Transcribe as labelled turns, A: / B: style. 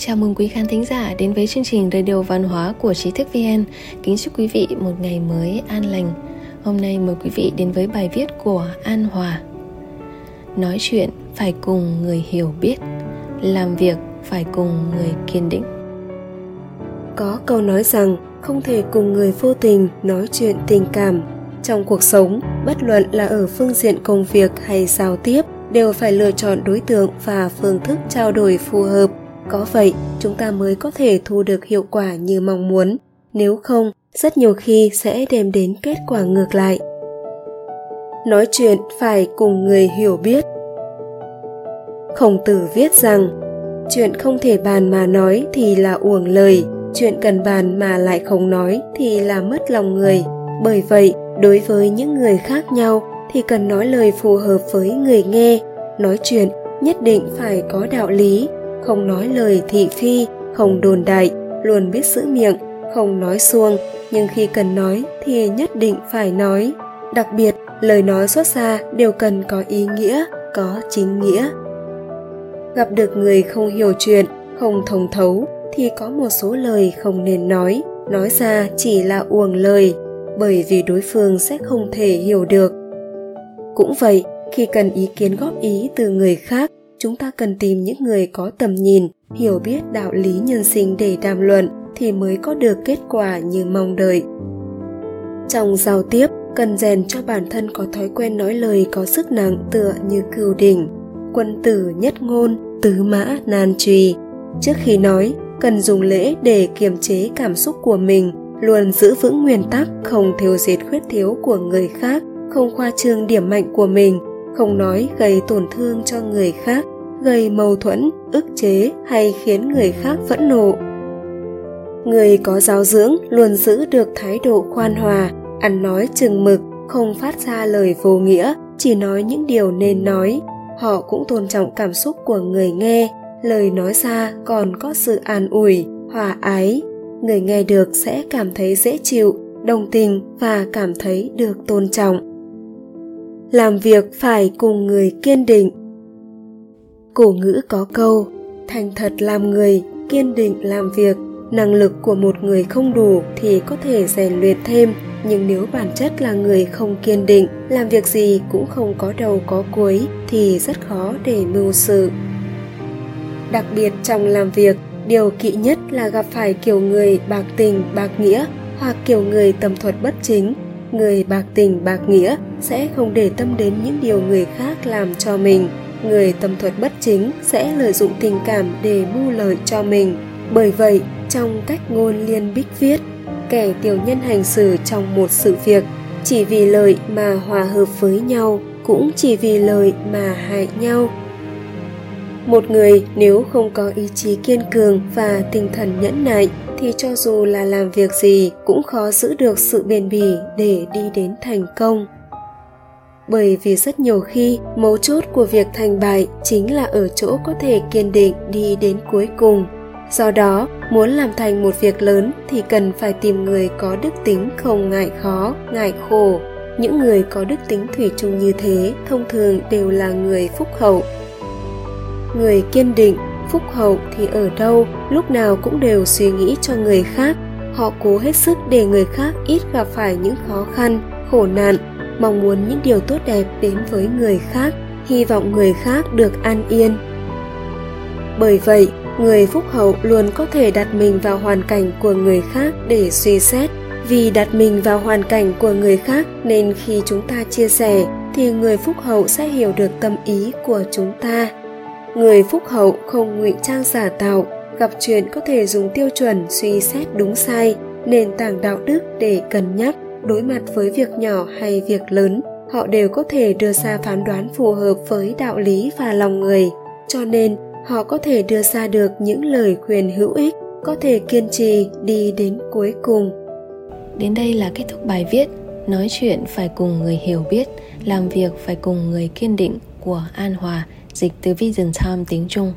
A: Chào mừng quý khán thính giả đến với chương trình Radio Văn hóa của Trí thức VN. Kính chúc quý vị một ngày mới an lành. Hôm nay mời quý vị đến với bài viết của An Hòa. Nói chuyện phải cùng người hiểu biết, làm việc phải cùng người kiên định.
B: Có câu nói rằng không thể cùng người vô tình nói chuyện tình cảm. Trong cuộc sống, bất luận là ở phương diện công việc hay giao tiếp, đều phải lựa chọn đối tượng và phương thức trao đổi phù hợp có vậy, chúng ta mới có thể thu được hiệu quả như mong muốn. Nếu không, rất nhiều khi sẽ đem đến kết quả ngược lại. Nói chuyện phải cùng người hiểu biết. Khổng tử viết rằng, chuyện không thể bàn mà nói thì là uổng lời, chuyện cần bàn mà lại không nói thì là mất lòng người. Bởi vậy, đối với những người khác nhau thì cần nói lời phù hợp với người nghe, nói chuyện nhất định phải có đạo lý không nói lời thị phi, không đồn đại, luôn biết giữ miệng, không nói xuông. Nhưng khi cần nói thì nhất định phải nói. Đặc biệt, lời nói xuất ra đều cần có ý nghĩa, có chính nghĩa. Gặp được người không hiểu chuyện, không thông thấu thì có một số lời không nên nói. Nói ra chỉ là uổng lời, bởi vì đối phương sẽ không thể hiểu được. Cũng vậy, khi cần ý kiến góp ý từ người khác chúng ta cần tìm những người có tầm nhìn, hiểu biết đạo lý nhân sinh để đàm luận thì mới có được kết quả như mong đợi. Trong giao tiếp, cần rèn cho bản thân có thói quen nói lời có sức nặng tựa như cừu đỉnh, quân tử nhất ngôn, tứ mã nan trì. Trước khi nói, cần dùng lễ để kiềm chế cảm xúc của mình, luôn giữ vững nguyên tắc không thiếu diệt khuyết thiếu của người khác, không khoa trương điểm mạnh của mình không nói gây tổn thương cho người khác, gây mâu thuẫn, ức chế hay khiến người khác phẫn nộ. Người có giáo dưỡng luôn giữ được thái độ khoan hòa, ăn nói chừng mực, không phát ra lời vô nghĩa, chỉ nói những điều nên nói. Họ cũng tôn trọng cảm xúc của người nghe, lời nói ra còn có sự an ủi, hòa ái. Người nghe được sẽ cảm thấy dễ chịu, đồng tình và cảm thấy được tôn trọng làm việc phải cùng người kiên định. Cổ ngữ có câu, thành thật làm người, kiên định làm việc. Năng lực của một người không đủ thì có thể rèn luyện thêm, nhưng nếu bản chất là người không kiên định, làm việc gì cũng không có đầu có cuối thì rất khó để mưu sự. Đặc biệt trong làm việc, điều kỵ nhất là gặp phải kiểu người bạc tình, bạc nghĩa hoặc kiểu người tầm thuật bất chính người bạc tình bạc nghĩa sẽ không để tâm đến những điều người khác làm cho mình. Người tâm thuật bất chính sẽ lợi dụng tình cảm để mưu lợi cho mình. Bởi vậy, trong cách ngôn liên bích viết, kẻ tiểu nhân hành xử trong một sự việc, chỉ vì lợi mà hòa hợp với nhau, cũng chỉ vì lợi mà hại nhau. Một người nếu không có ý chí kiên cường và tinh thần nhẫn nại thì cho dù là làm việc gì cũng khó giữ được sự bền bỉ để đi đến thành công. Bởi vì rất nhiều khi, mấu chốt của việc thành bại chính là ở chỗ có thể kiên định đi đến cuối cùng. Do đó, muốn làm thành một việc lớn thì cần phải tìm người có đức tính không ngại khó, ngại khổ. Những người có đức tính thủy chung như thế thông thường đều là người phúc hậu. Người kiên định phúc hậu thì ở đâu, lúc nào cũng đều suy nghĩ cho người khác. Họ cố hết sức để người khác ít gặp phải những khó khăn, khổ nạn, mong muốn những điều tốt đẹp đến với người khác, hy vọng người khác được an yên. Bởi vậy, người phúc hậu luôn có thể đặt mình vào hoàn cảnh của người khác để suy xét. Vì đặt mình vào hoàn cảnh của người khác nên khi chúng ta chia sẻ, thì người phúc hậu sẽ hiểu được tâm ý của chúng ta người phúc hậu không ngụy trang giả tạo, gặp chuyện có thể dùng tiêu chuẩn suy xét đúng sai, nền tảng đạo đức để cân nhắc, đối mặt với việc nhỏ hay việc lớn, họ đều có thể đưa ra phán đoán phù hợp với đạo lý và lòng người. Cho nên, họ có thể đưa ra được những lời khuyên hữu ích, có thể kiên trì đi đến cuối cùng.
A: Đến đây là kết thúc bài viết, nói chuyện phải cùng người hiểu biết, làm việc phải cùng người kiên định của an hòa dịch từ vision time tiếng trung